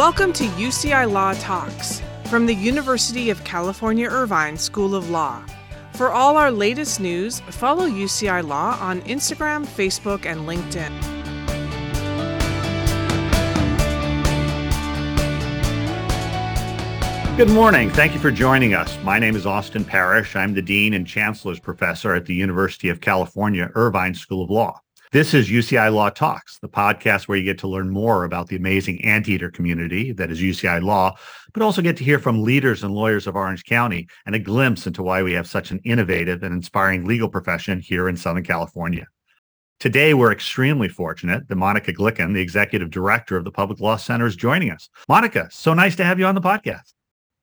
Welcome to UCI Law Talks from the University of California Irvine School of Law. For all our latest news, follow UCI Law on Instagram, Facebook, and LinkedIn. Good morning. Thank you for joining us. My name is Austen Parrish. I'm the Dean and Chancellor's Professor at the University of California Irvine School of Law. This is UCI Law Talks, the podcast where you get to learn more about the amazing anteater community that is UCI Law, but also get to hear from leaders and lawyers of Orange County and a glimpse into why we have such an innovative and inspiring legal profession here in Southern California. Today, we're extremely fortunate that Monica Glicken, the Executive Director of the Public Law Center, is joining us. Monica, so nice to have you on the podcast.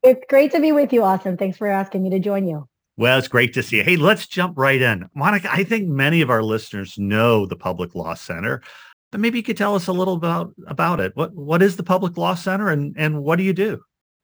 It's great to be with you, Austen. Thanks for asking me to join you. Well, it's great to see you. Hey, let's jump right in. Monica, I think many of our listeners know the Public Law Center, but maybe you could tell us a little about, about it. What what is the Public Law Center and, and what do you do?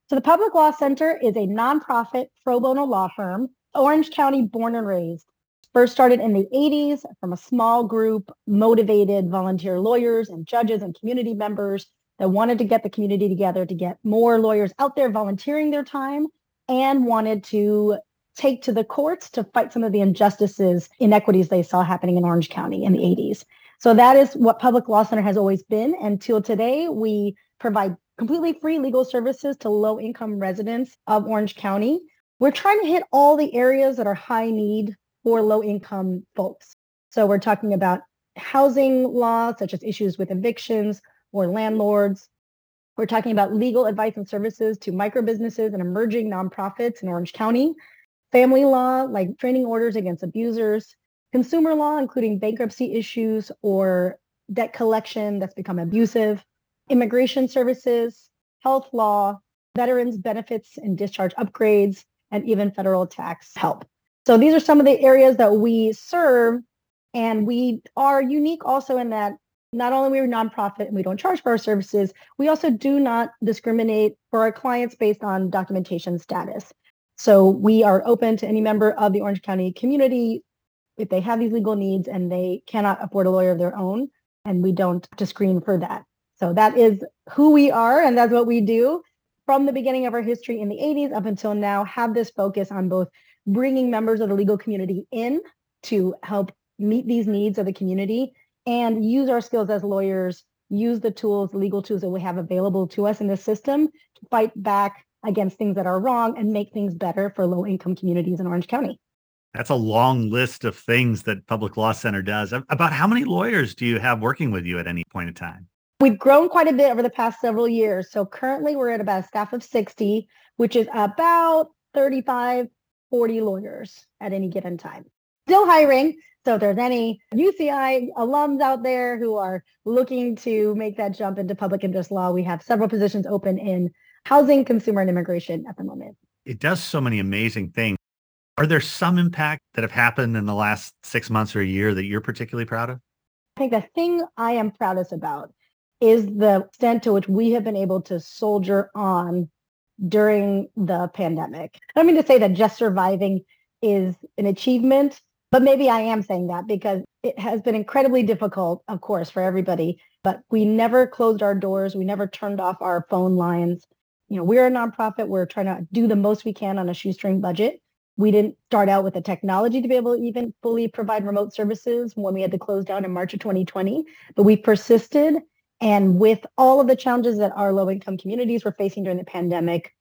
So the Public Law Center is a nonprofit pro bono law firm, Orange County born and raised. First started in the 80s from a small group, motivated volunteer lawyers and judges and community members that wanted to get the community together to get more lawyers out there volunteering their time and wanted to take to the courts to fight some of the injustices, inequities they saw happening in Orange County in the 80s. So that is what Public Law Center has always been. Until today, we provide completely free legal services to low income residents of Orange County. We're trying to hit all the areas that are high need for low income folks. So we're talking about housing law, such as issues with evictions or landlords. We're talking about legal advice and services to micro businesses and emerging nonprofits in Orange County family law, like training orders against abusers, consumer law, including bankruptcy issues or debt collection that's become abusive, immigration services, health law, veterans benefits and discharge upgrades, and even federal tax help. So these are some of the areas that we serve. And we are unique also in that not only we're a nonprofit and we don't charge for our services, we also do not discriminate for our clients based on documentation status. So we are open to any member of the Orange County community if they have these legal needs and they cannot afford a lawyer of their own, and we don't to screen for that. So that is who we are, and that's what we do from the beginning of our history in the 80s up until now. Have this focus on both bringing members of the legal community in to help meet these needs of the community and use our skills as lawyers, use the tools, legal tools that we have available to us in the system to fight back against things that are wrong and make things better for low income communities in Orange County. That's a long list of things that Public Law Center does. About how many lawyers do you have working with you at any point in time? We've grown quite a bit over the past several years. So currently we're at about a staff of 60, which is about 35, 40 lawyers at any given time. Still hiring. So if there's any UCI alums out there who are looking to make that jump into public interest law, we have several positions open in housing, consumer, and immigration at the moment. It does so many amazing things. Are there some impact that have happened in the last six months or a year that you're particularly proud of? I think the thing I am proudest about is the extent to which we have been able to soldier on during the pandemic. I don't mean to say that just surviving is an achievement, but maybe I am saying that because it has been incredibly difficult, of course, for everybody. But we never closed our doors. We never turned off our phone lines you know, we're a nonprofit. We're trying to do the most we can on a shoestring budget. We didn't start out with the technology to be able to even fully provide remote services when we had to close down in March of 2020, but we persisted. And with all of the challenges that our low income communities were facing during the pandemic,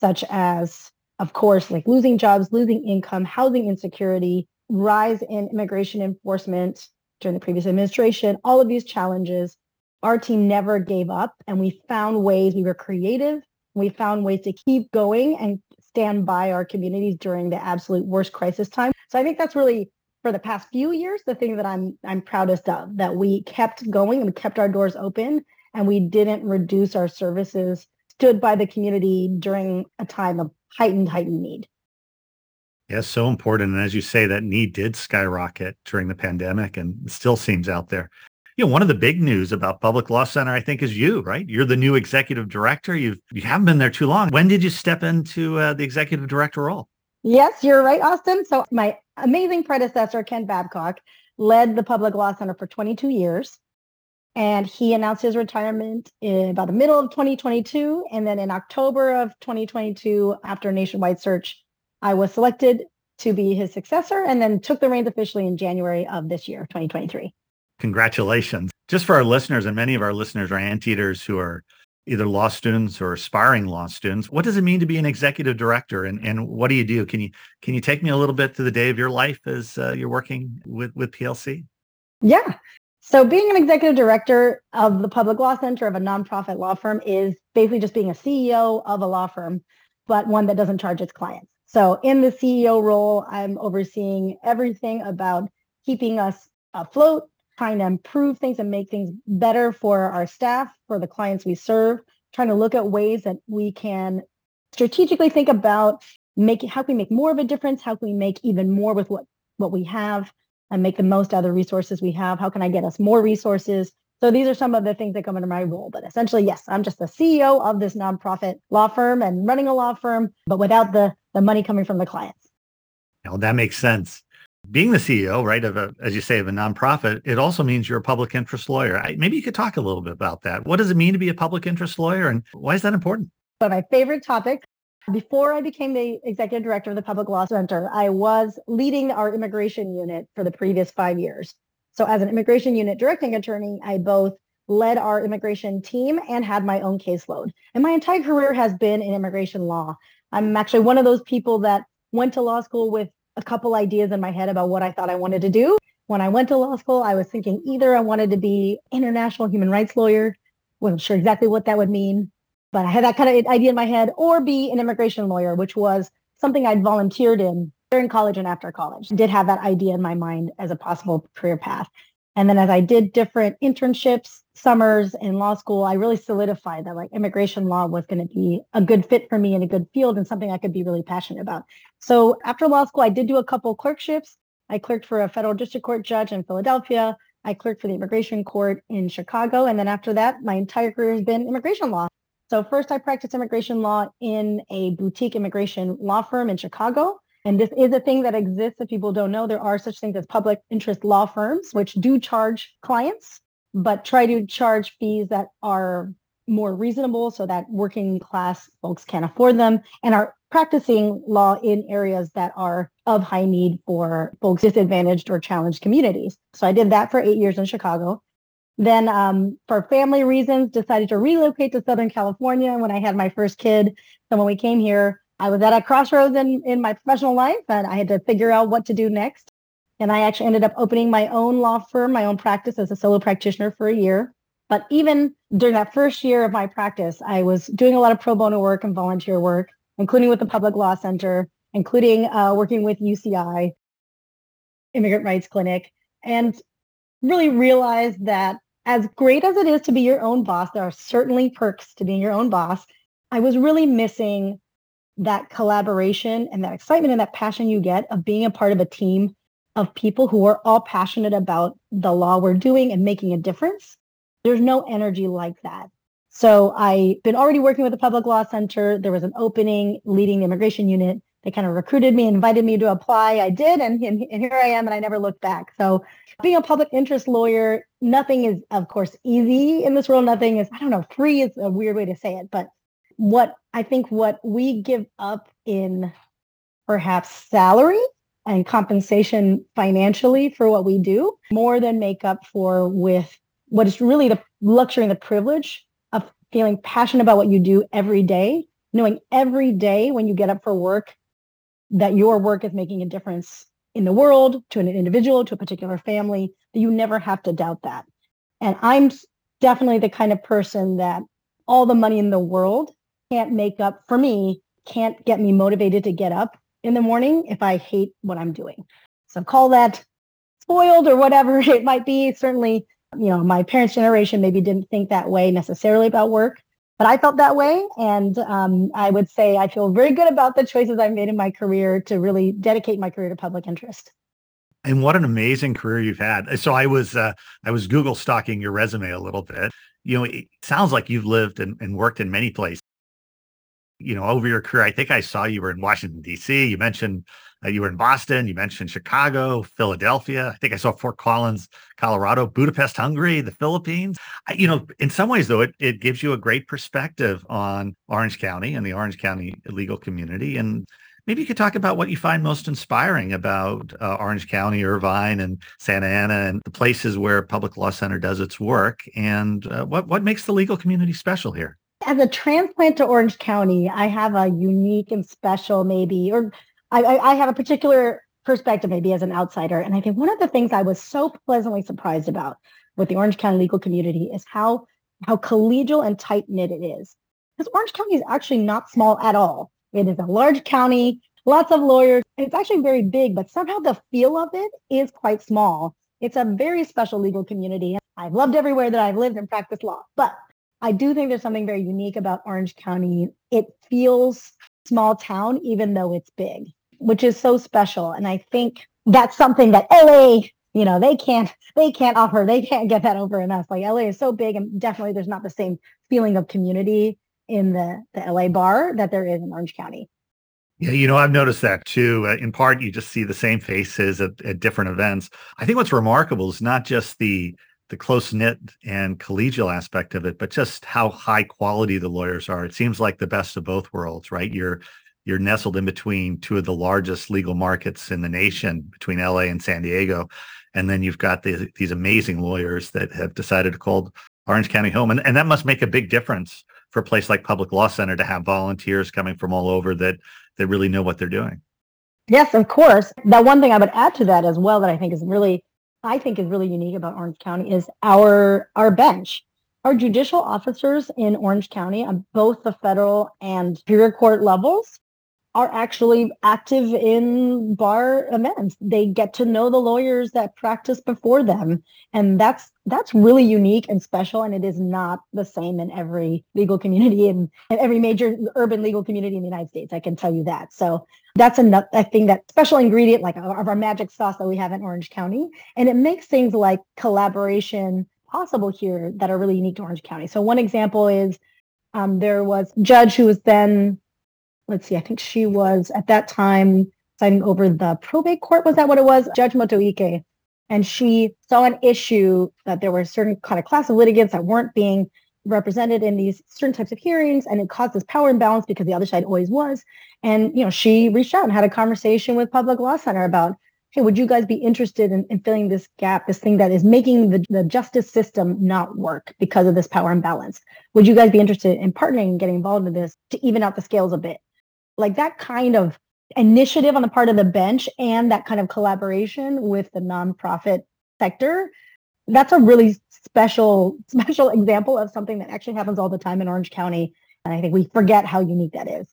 such as, of course, like losing jobs, losing income, housing insecurity, rise in immigration enforcement during the previous administration, all of these challenges, our team never gave up and we found ways, we were creative we found ways to keep going and stand by our communities during the absolute worst crisis time. So I think that's really for the past few years the thing that I'm I'm proudest of that we kept going and kept our doors open and we didn't reduce our services, stood by the community during a time of heightened heightened need. Yes, so important. And as you say, that need did skyrocket during the pandemic and still seems out there you know, one of the big news about Public Law Center, I think, is you, right? You're the new executive director. You've you haven't been there too long. When did you step into uh, the executive director role? Yes, you're right, Austen. So my amazing predecessor, Ken Babcock, led the Public Law Center for 22 years. And he announced his retirement in about the middle of 2022. And then in October of 2022, after a nationwide search, I was selected to be his successor and then took the reins officially in January of this year, 2023. Congratulations. Just for our listeners, and many of our listeners are anteaters who are either law students or aspiring law students. What does it mean to be an executive director and, and what do you do? Can you can you take me a little bit to the day of your life as uh, you're working with, with PLC? Yeah. So being an executive director of the Public Law Center of a nonprofit law firm is basically just being a CEO of a law firm, but one that doesn't charge its clients. So in the CEO role, I'm overseeing everything about keeping us afloat, trying to improve things and make things better for our staff, for the clients we serve, trying to look at ways that we can strategically think about making how can we make more of a difference? How can we make even more with what, what we have and make the most out of the resources we have? How can I get us more resources? So these are some of the things that come into my role. But essentially, yes, I'm just the CEO of this nonprofit law firm and running a law firm, but without the, the money coming from the clients. Well, that makes sense being the CEO, right, of a, as you say, of a nonprofit, it also means you're a public interest lawyer. I, maybe you could talk a little bit about that. What does it mean to be a public interest lawyer and why is that important? But my favorite topic, before I became the executive director of the Public Law Center, I was leading our immigration unit for the previous five years. So as an immigration unit directing attorney, I both led our immigration team and had my own caseload. And my entire career has been in immigration law. I'm actually one of those people that went to law school with a couple ideas in my head about what I thought I wanted to do. When I went to law school, I was thinking either I wanted to be international human rights lawyer, wasn't sure exactly what that would mean, but I had that kind of idea in my head, or be an immigration lawyer, which was something I'd volunteered in during college and after college. Did have that idea in my mind as a possible career path. And then as I did different internships, summers in law school, I really solidified that like immigration law was going to be a good fit for me in a good field and something I could be really passionate about. So after law school, I did do a couple clerkships. I clerked for a federal district court judge in Philadelphia. I clerked for the immigration court in Chicago. And then after that, my entire career has been immigration law. So first I practiced immigration law in a boutique immigration law firm in Chicago. And this is a thing that exists. If people don't know, there are such things as public interest law firms, which do charge clients, but try to charge fees that are more reasonable so that working class folks can afford them and are practicing law in areas that are of high need for folks disadvantaged or challenged communities. So I did that for eight years in Chicago. Then um, for family reasons, decided to relocate to Southern California when I had my first kid. So when we came here, I was at a crossroads in, in my professional life and I had to figure out what to do next. And I actually ended up opening my own law firm, my own practice as a solo practitioner for a year. But even during that first year of my practice, I was doing a lot of pro bono work and volunteer work, including with the Public Law Center, including uh, working with UCI, Immigrant Rights Clinic, and really realized that as great as it is to be your own boss, there are certainly perks to being your own boss. I was really missing that collaboration and that excitement and that passion you get of being a part of a team of people who are all passionate about the law we're doing and making a difference. There's no energy like that. So I've been already working with the Public Law Center. There was an opening leading the immigration unit. They kind of recruited me, invited me to apply. I did, and, and, and here I am, and I never looked back. So being a public interest lawyer, nothing is, of course, easy in this world. Nothing is, I don't know, free is a weird way to say it, but what I think what we give up in perhaps salary and compensation financially for what we do more than make up for with what is really the luxury and the privilege of feeling passionate about what you do every day, knowing every day when you get up for work that your work is making a difference in the world, to an individual, to a particular family, that you never have to doubt that. And I'm definitely the kind of person that all the money in the world can't make up for me, can't get me motivated to get up in the morning if I hate what I'm doing. So call that spoiled or whatever it might be. Certainly, you know, my parents' generation maybe didn't think that way necessarily about work, but I felt that way. And um, I would say I feel very good about the choices I've made in my career to really dedicate my career to public interest. And what an amazing career you've had. So I was uh, I was Google stalking your resume a little bit. You know, it sounds like you've lived and, and worked in many places you know, over your career, I think I saw you were in Washington, D.C. You mentioned uh, you were in Boston. You mentioned Chicago, Philadelphia. I think I saw Fort Collins, Colorado, Budapest, Hungary, the Philippines. I, you know, in some ways, though, it, it gives you a great perspective on Orange County and the Orange County legal community. And maybe you could talk about what you find most inspiring about uh, Orange County, Irvine, and Santa Ana, and the places where Public Law Center does its work, and uh, what what makes the legal community special here. As a transplant to Orange County, I have a unique and special, maybe, or I, I have a particular perspective maybe as an outsider. And I think one of the things I was so pleasantly surprised about with the Orange County legal community is how how collegial and tight knit it is. Because Orange County is actually not small at all. It is a large county, lots of lawyers, it's actually very big, but somehow the feel of it is quite small. It's a very special legal community. I've loved everywhere that I've lived and practiced law, but I do think there's something very unique about Orange County. It feels small town, even though it's big which is so special. And I think that's something that LA, you know, they can't they can't offer. They can't get that over us. Like LA is so big and definitely there's not the same feeling of community in the, the LA bar that there is in Orange County. Yeah, you know, I've noticed that too. Uh, in part, you just see the same faces at, at different events. I think what's remarkable is not just the the close knit and collegial aspect of it, but just how high quality the lawyers are. It seems like the best of both worlds, right? You're you're nestled in between two of the largest legal markets in the nation, between LA and San Diego. And then you've got the, these amazing lawyers that have decided to call Orange County home. And, and that must make a big difference for a place like Public Law Center to have volunteers coming from all over that that really know what they're doing. Yes, of course. The one thing I would add to that as well that I think is really I think is really unique about Orange County is our our bench. Our judicial officers in Orange County on both the federal and superior court levels are actually active in bar events. They get to know the lawyers that practice before them. And that's that's really unique and special. And it is not the same in every legal community in, in every major urban legal community in the United States. I can tell you that. So that's another thing that special ingredient like of our magic sauce that we have in Orange County. And it makes things like collaboration possible here that are really unique to Orange County. So one example is um, there was judge who was then let's see, I think she was at that time signing over the probate court. Was that what it was? Judge Motoike. And she saw an issue that there were certain kind of class of litigants that weren't being represented in these certain types of hearings and it caused this power imbalance because the other side always was. And you know she reached out and had a conversation with public law center about hey would you guys be interested in, in filling this gap this thing that is making the, the justice system not work because of this power imbalance? Would you guys be interested in partnering and getting involved in this to even out the scales a bit? Like that kind of initiative on the part of the bench and that kind of collaboration with the nonprofit sector that's a really special special example of something that actually happens all the time in orange county and i think we forget how unique that is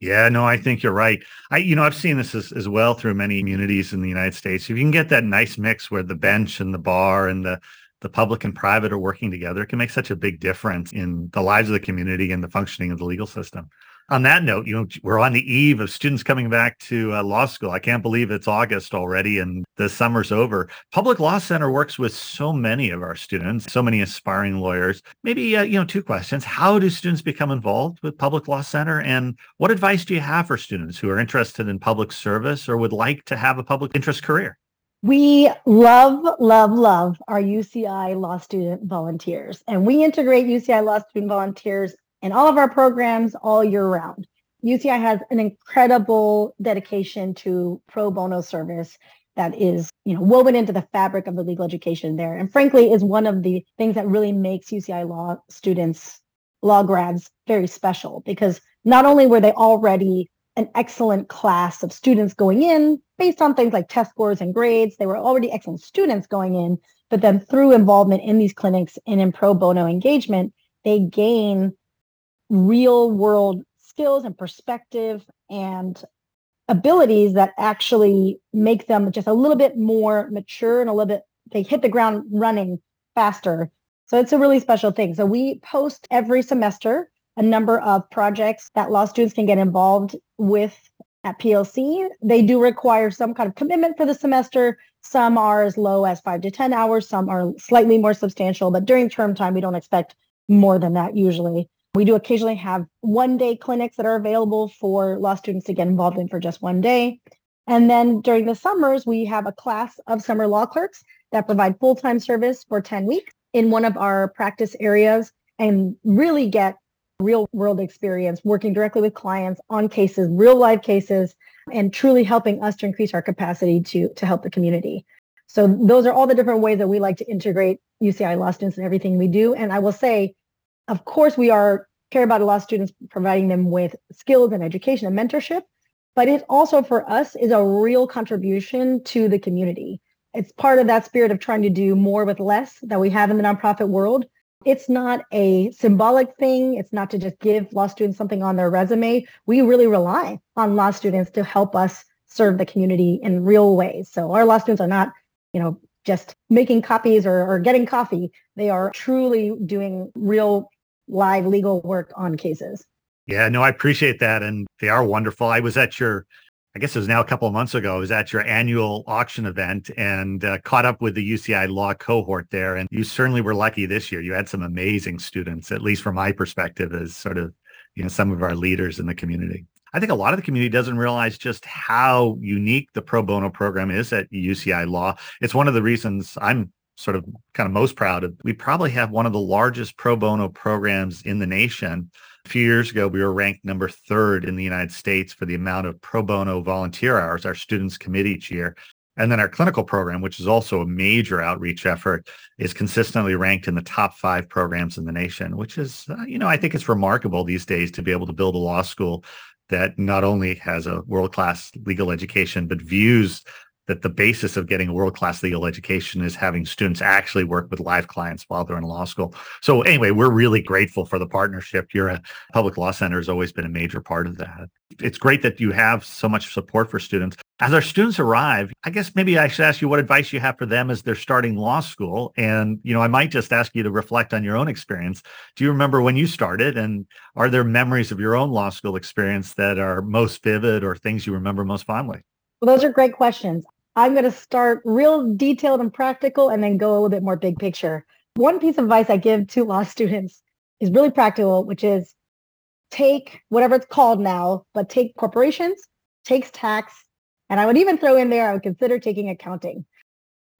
yeah, no, I think you're right. I, you know, I've seen this as, as well through many communities in the United States. If you can get that nice mix where the bench and the bar and the the public and private are working together, it can make such a big difference in the lives of the community and the functioning of the legal system on that note, you know, we're on the eve of students coming back to uh, law school. I can't believe it's August already and the summer's over. Public Law Center works with so many of our students, so many aspiring lawyers. Maybe, uh, you know, two questions. How do students become involved with Public Law Center? And what advice do you have for students who are interested in public service or would like to have a public interest career? We love, love, love our UCI law student volunteers. And we integrate UCI law student volunteers in all of our programs all year round. UCI has an incredible dedication to pro bono service that is, you know, woven into the fabric of the legal education there. And frankly, is one of the things that really makes UCI law students, law grads very special because not only were they already an excellent class of students going in based on things like test scores and grades, they were already excellent students going in, but then through involvement in these clinics and in pro bono engagement, they gain real world skills and perspective and abilities that actually make them just a little bit more mature and a little bit they hit the ground running faster. So it's a really special thing. So we post every semester a number of projects that law students can get involved with at plc they do require some kind of commitment for the semester. Some are as low as five to ten hours. Some are slightly more substantial but during term time we don't expect more than that usually We do occasionally have one day clinics that are available for law students to get involved in for just one day. And then during the summers, we have a class of summer law clerks that provide full-time service for 10 weeks in one of our practice areas and really get real world experience working directly with clients on cases, real life cases, and truly helping us to increase our capacity to, to help the community. So those are all the different ways that we like to integrate UCI law students in everything we do. And I will say, of course, we are care about a lot of students, providing them with skills and education and mentorship, but it also for us is a real contribution to the community. It's part of that spirit of trying to do more with less that we have in the nonprofit world. It's not a symbolic thing. It's not to just give law students something on their resume. We really rely on law students to help us serve the community in real ways. So our law students are not you know, just making copies or, or getting coffee. They are truly doing real live legal work on cases. Yeah, no, I appreciate that. And they are wonderful. I was at your, I guess it was now a couple of months ago, I was at your annual auction event and uh, caught up with the UCI law cohort there. And you certainly were lucky this year. You had some amazing students, at least from my perspective, as sort of, you know, some of our leaders in the community. I think a lot of the community doesn't realize just how unique the pro bono program is at UCI Law. It's one of the reasons I'm sort of kind of most proud of. We probably have one of the largest pro bono programs in the nation. A few years ago, we were ranked number third in the United States for the amount of pro bono volunteer hours our students commit each year. And then our clinical program, which is also a major outreach effort, is consistently ranked in the top five programs in the nation, which is, uh, you know, I think it's remarkable these days to be able to build a law school that not only has a world-class legal education, but views that the basis of getting a world-class legal education is having students actually work with live clients while they're in law school. So anyway, we're really grateful for the partnership. Your public law center has always been a major part of that. It's great that you have so much support for students. As our students arrive, I guess maybe I should ask you what advice you have for them as they're starting law school. And, you know, I might just ask you to reflect on your own experience. Do you remember when you started? And are there memories of your own law school experience that are most vivid or things you remember most fondly? Well, those are great questions. I'm going to start real detailed and practical and then go a little bit more big picture. One piece of advice I give to law students is really practical, which is take whatever it's called now, but take corporations, takes tax, and I would even throw in there, I would consider taking accounting,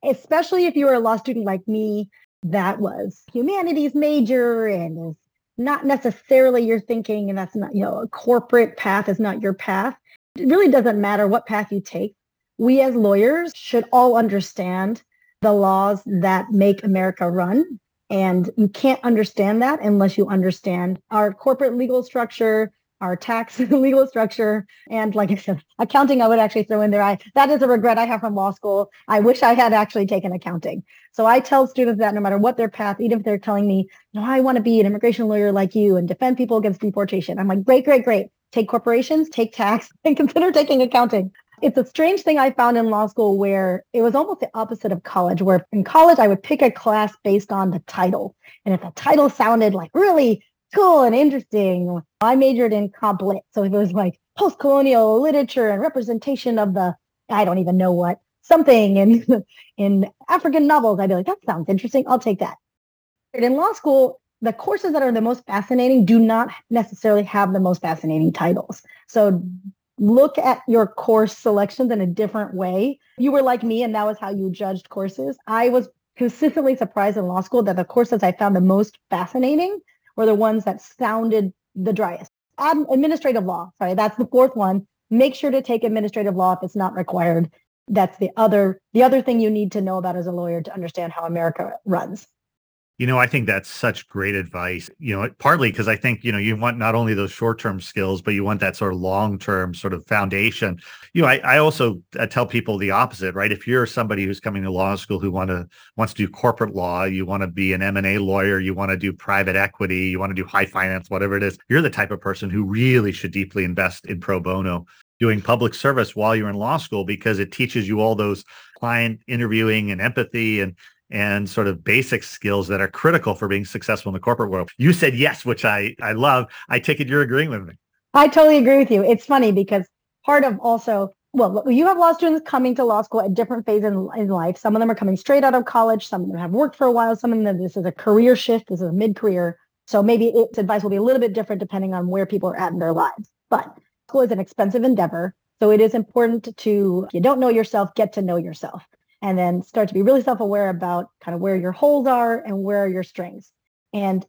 especially if you were a law student like me that was humanities major and is not necessarily your thinking and that's not, you know, a corporate path is not your path. It really doesn't matter what path you take we as lawyers should all understand the laws that make America run. And you can't understand that unless you understand our corporate legal structure, our tax legal structure, and like I said, accounting I would actually throw in there. I that is a regret I have from law school. I wish I had actually taken accounting. So I tell students that no matter what their path, even if they're telling me, no, I want to be an immigration lawyer like you and defend people against deportation. I'm like, great, great, great. Take corporations, take tax, and consider taking accounting. It's a strange thing I found in law school where it was almost the opposite of college, where in college I would pick a class based on the title. And if the title sounded like really cool and interesting, I majored in comp lit. So if it was like post-colonial literature and representation of the, I don't even know what, something in, in African novels, I'd be like, that sounds interesting. I'll take that. In law school, the courses that are the most fascinating do not necessarily have the most fascinating titles. So look at your course selections in a different way. You were like me, and that was how you judged courses. I was consistently surprised in law school that the courses I found the most fascinating were the ones that sounded the driest. Ad- administrative law, sorry, that's the fourth one. Make sure to take administrative law if it's not required. That's the other the other thing you need to know about as a lawyer to understand how America runs. You know, I think that's such great advice. You know, partly because I think, you know, you want not only those short term skills, but you want that sort of long term sort of foundation. You know, I, I also I tell people the opposite, right? If you're somebody who's coming to law school who want to wants to do corporate law, you want to be an M&A lawyer, you want to do private equity, you want to do high finance, whatever it is, you're the type of person who really should deeply invest in pro bono doing public service while you're in law school because it teaches you all those client interviewing and empathy and and sort of basic skills that are critical for being successful in the corporate world. You said yes, which I, I love. I take it you're agreeing with me. I totally agree with you. It's funny because part of also, well, you have law students coming to law school at different phases in, in life. Some of them are coming straight out of college. Some of them have worked for a while. Some of them, this is a career shift. This is a mid-career. So maybe its advice will be a little bit different depending on where people are at in their lives. But school is an expensive endeavor. So it is important to, you don't know yourself, get to know yourself and then start to be really self-aware about kind of where your holes are and where are your strengths. And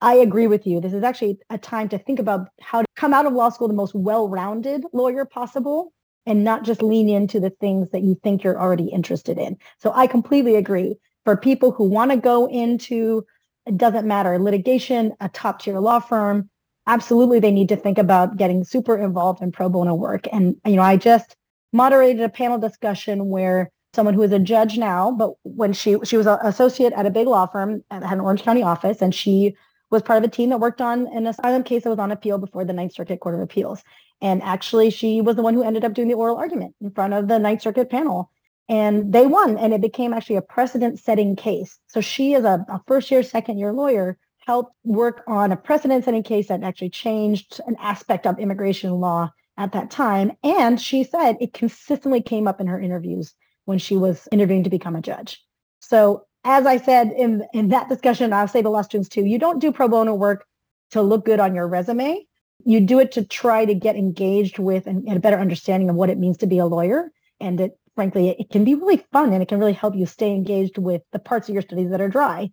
I agree with you. This is actually a time to think about how to come out of law school the most well-rounded lawyer possible and not just lean into the things that you think you're already interested in. So I completely agree. For people who want to go into, it doesn't matter, litigation, a top tier law firm, absolutely they need to think about getting super involved in pro bono work. And, you know, I just moderated a panel discussion where someone who is a judge now, but when she she was an associate at a big law firm that had an Orange County office, and she was part of a team that worked on an asylum case that was on appeal before the Ninth Circuit Court of Appeals. And actually, she was the one who ended up doing the oral argument in front of the Ninth Circuit panel. And they won, and it became actually a precedent-setting case. So she, as a, a first-year, second-year lawyer, helped work on a precedent-setting case that actually changed an aspect of immigration law at that time. And she said it consistently came up in her interviews when she was interviewing to become a judge. So as I said in, in that discussion, I'll say to law students too, you don't do pro bono work to look good on your resume. You do it to try to get engaged with and, a better understanding of what it means to be a lawyer. And it, frankly, it can be really fun and it can really help you stay engaged with the parts of your studies that are dry.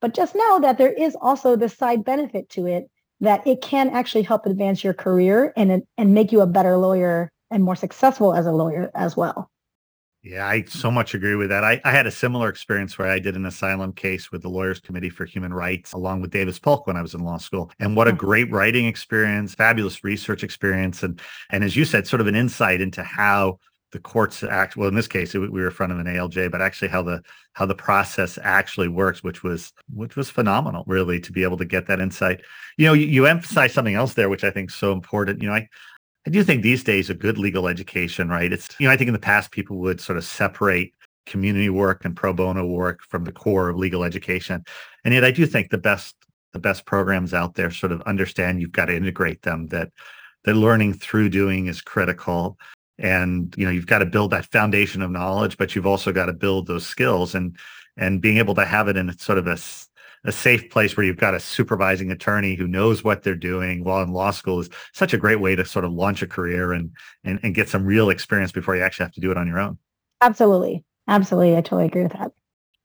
But just know that there is also the side benefit to it that it can actually help advance your career and, and make you a better lawyer and more successful as a lawyer as well. Yeah, I so much agree with that. I, I had a similar experience where I did an asylum case with the Lawyers Committee for Human Rights along with Davis Polk when I was in law school. And what a mm-hmm. great writing experience, fabulous research experience. And and as you said, sort of an insight into how the courts act well in this case we were in front of an ALJ but actually how the how the process actually works which was which was phenomenal really to be able to get that insight you know you, you emphasize something else there which I think is so important you know I I do think these days a good legal education, right? It's, you know, I think in the past people would sort of separate community work and pro bono work from the core of legal education. And yet I do think the best the best programs out there sort of understand you've got to integrate them that that learning through doing is critical and you know you've got to build that foundation of knowledge but you've also got to build those skills and and being able to have it in sort of a a safe place where you've got a supervising attorney who knows what they're doing while in law school is such a great way to sort of launch a career and, and, and get some real experience before you actually have to do it on your own. Absolutely. Absolutely. I totally agree with that.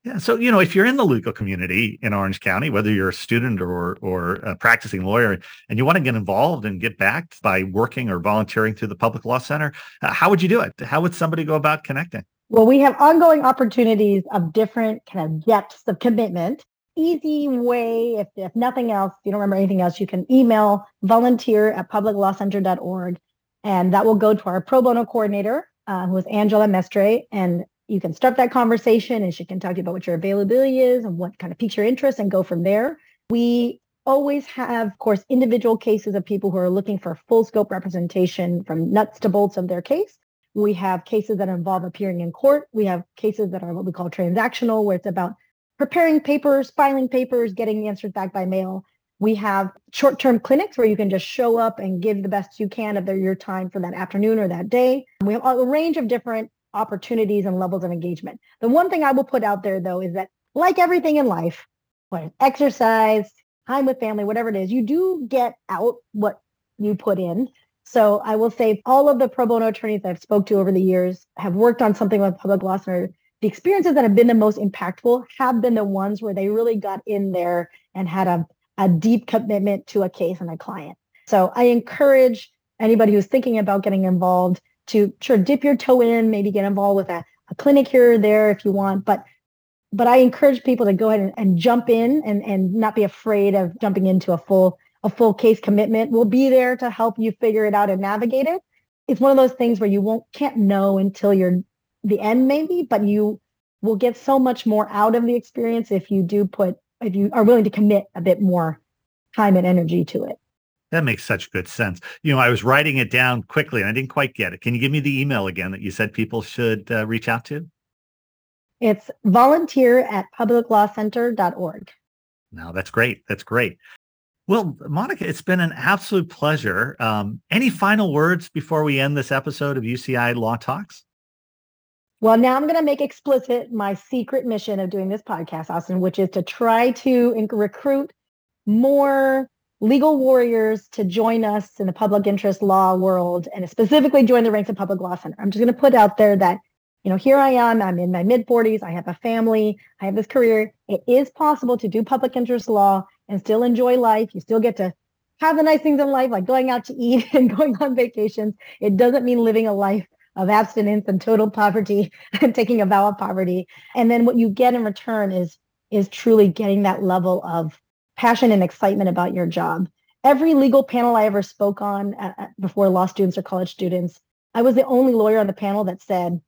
Yeah. So, you know, if you're in the legal community in Orange County, whether you're a student or, or a practicing lawyer, and you want to get involved and get backed by working or volunteering through the Public Law Center, uh, how would you do it? How would somebody go about connecting? Well, we have ongoing opportunities of different kind of depths of commitment easy way, if, if nothing else, if you don't remember anything else, you can email volunteer at publiclawcenter.org. And that will go to our pro bono coordinator, uh, who is Angela Mestre. And you can start that conversation and she can talk to you about what your availability is and what kind of piques your interest and go from there. We always have, of course, individual cases of people who are looking for full scope representation from nuts to bolts of their case. We have cases that involve appearing in court. We have cases that are what we call transactional, where it's about preparing papers, filing papers, getting the answers back by mail. We have short-term clinics where you can just show up and give the best you can of their, your time for that afternoon or that day. We have a range of different opportunities and levels of engagement. The one thing I will put out there though is that like everything in life, whether exercise, time with family, whatever it is, you do get out what you put in. So I will say all of the pro bono attorneys I've spoke to over the years have worked on something with public law center the experiences that have been the most impactful have been the ones where they really got in there and had a, a deep commitment to a case and a client. So I encourage anybody who's thinking about getting involved to sure dip your toe in, maybe get involved with a, a clinic here or there if you want. But but I encourage people to go ahead and, and jump in and, and not be afraid of jumping into a full a full case commitment. We'll be there to help you figure it out and navigate it. It's one of those things where you won't can't know until you're the end maybe, but you will get so much more out of the experience if you do put, if you are willing to commit a bit more time and energy to it. That makes such good sense. You know, I was writing it down quickly and I didn't quite get it. Can you give me the email again that you said people should uh, reach out to? It's volunteer at publiclawcenter.org. Now that's great. That's great. Well, Monica, it's been an absolute pleasure. Um, any final words before we end this episode of UCI Law Talks? Well, now I'm going to make explicit my secret mission of doing this podcast, Austen, which is to try to recruit more legal warriors to join us in the public interest law world and specifically join the ranks of Public Law Center. I'm just going to put out there that, you know, here I am, I'm in my mid 40s, I have a family, I have this career. It is possible to do public interest law and still enjoy life. You still get to have the nice things in life, like going out to eat and going on vacations. It doesn't mean living a life of abstinence and total poverty and taking a vow of poverty. And then what you get in return is is truly getting that level of passion and excitement about your job. Every legal panel I ever spoke on uh, before law students or college students, I was the only lawyer on the panel that said,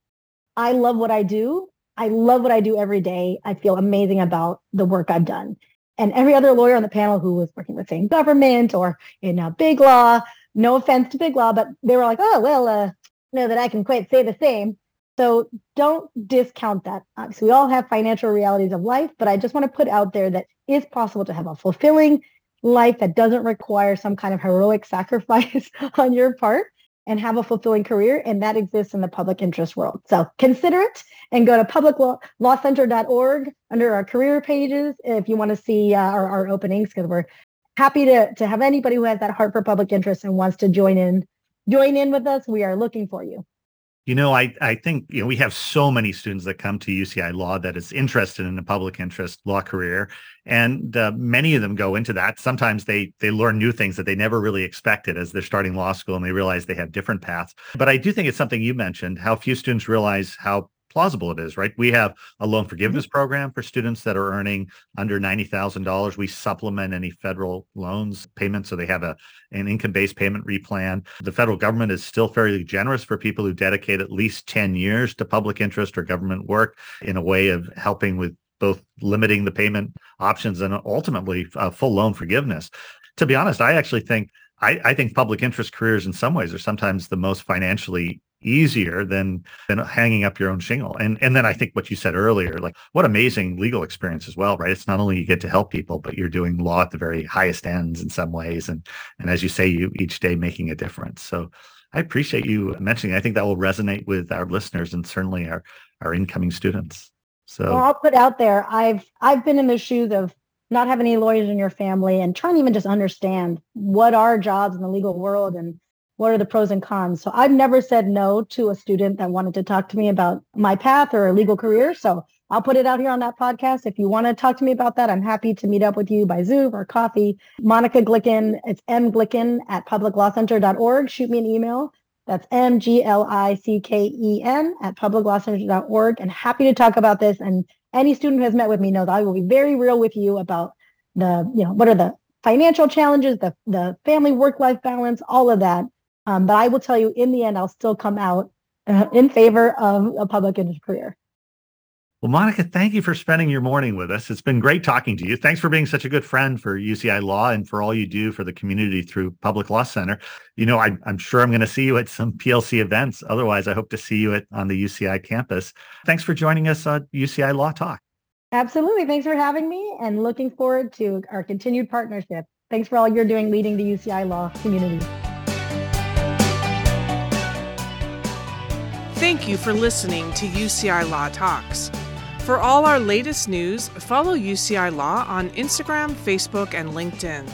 I love what I do. I love what I do every day. I feel amazing about the work I've done. And every other lawyer on the panel who was working with same government or in a big law, no offense to big law, but they were like, oh, well, uh, know that I can quite say the same. So don't discount that. Obviously, we all have financial realities of life, but I just want to put out there that it's possible to have a fulfilling life that doesn't require some kind of heroic sacrifice on your part and have a fulfilling career. And that exists in the public interest world. So consider it and go to publiclawcenter.org under our career pages if you want to see uh, our, our openings because we're happy to, to have anybody who has that heart for public interest and wants to join in join in with us. We are looking for you. You know, I, I think, you know, we have so many students that come to UCI Law that is interested in a public interest law career. And uh, many of them go into that. Sometimes they they learn new things that they never really expected as they're starting law school and they realize they have different paths. But I do think it's something you mentioned, how few students realize how plausible it is, right? We have a loan forgiveness mm-hmm. program for students that are earning under $90,000. We supplement any federal loans payments so they have a an income-based payment replan. The federal government is still fairly generous for people who dedicate at least 10 years to public interest or government work in a way of helping with both limiting the payment options and ultimately uh, full loan forgiveness. To be honest, I actually think I, I, think public interest careers in some ways are sometimes the most financially easier than than hanging up your own shingle. And and then I think what you said earlier, like what amazing legal experience as well, right? It's not only you get to help people, but you're doing law at the very highest ends in some ways, and and as you say, you each day making a difference. So I appreciate you mentioning. I think that will resonate with our listeners and certainly our our incoming students. So well, I'll put out there. I've I've been in the shoes of not having any lawyers in your family and trying to even just understand what are jobs in the legal world and what are the pros and cons? So I've never said no to a student that wanted to talk to me about my path or a legal career. So I'll put it out here on that podcast. If you want to talk to me about that, I'm happy to meet up with you by Zoom or coffee. Monica Glicken, it's mglicken at publiclawcenter.org. Shoot me an email. That's M-G-L-I-C-K-E-N at publiclawcenter.org. And happy to talk about this. And any student who has met with me knows I will be very real with you about the, you know, what are the financial challenges, the, the family work-life balance, all of that. Um, but I will tell you, in the end, I'll still come out uh, in favor of a public interest career. Well, Monica, thank you for spending your morning with us. It's been great talking to you. Thanks for being such a good friend for UCI Law and for all you do for the community through Public Law Center. You know, I, am sure I'm going to see you at some PLC events. Otherwise, I hope to see you at on the UCI campus. Thanks for joining us on UCI Law Talk. Absolutely. Thanks for having me and looking forward to our continued partnership. Thanks for all you're doing leading the UCI Law community. Thank you for listening to UCI Law Talks. For all our latest news, follow UCI Law on Instagram, Facebook, and LinkedIn.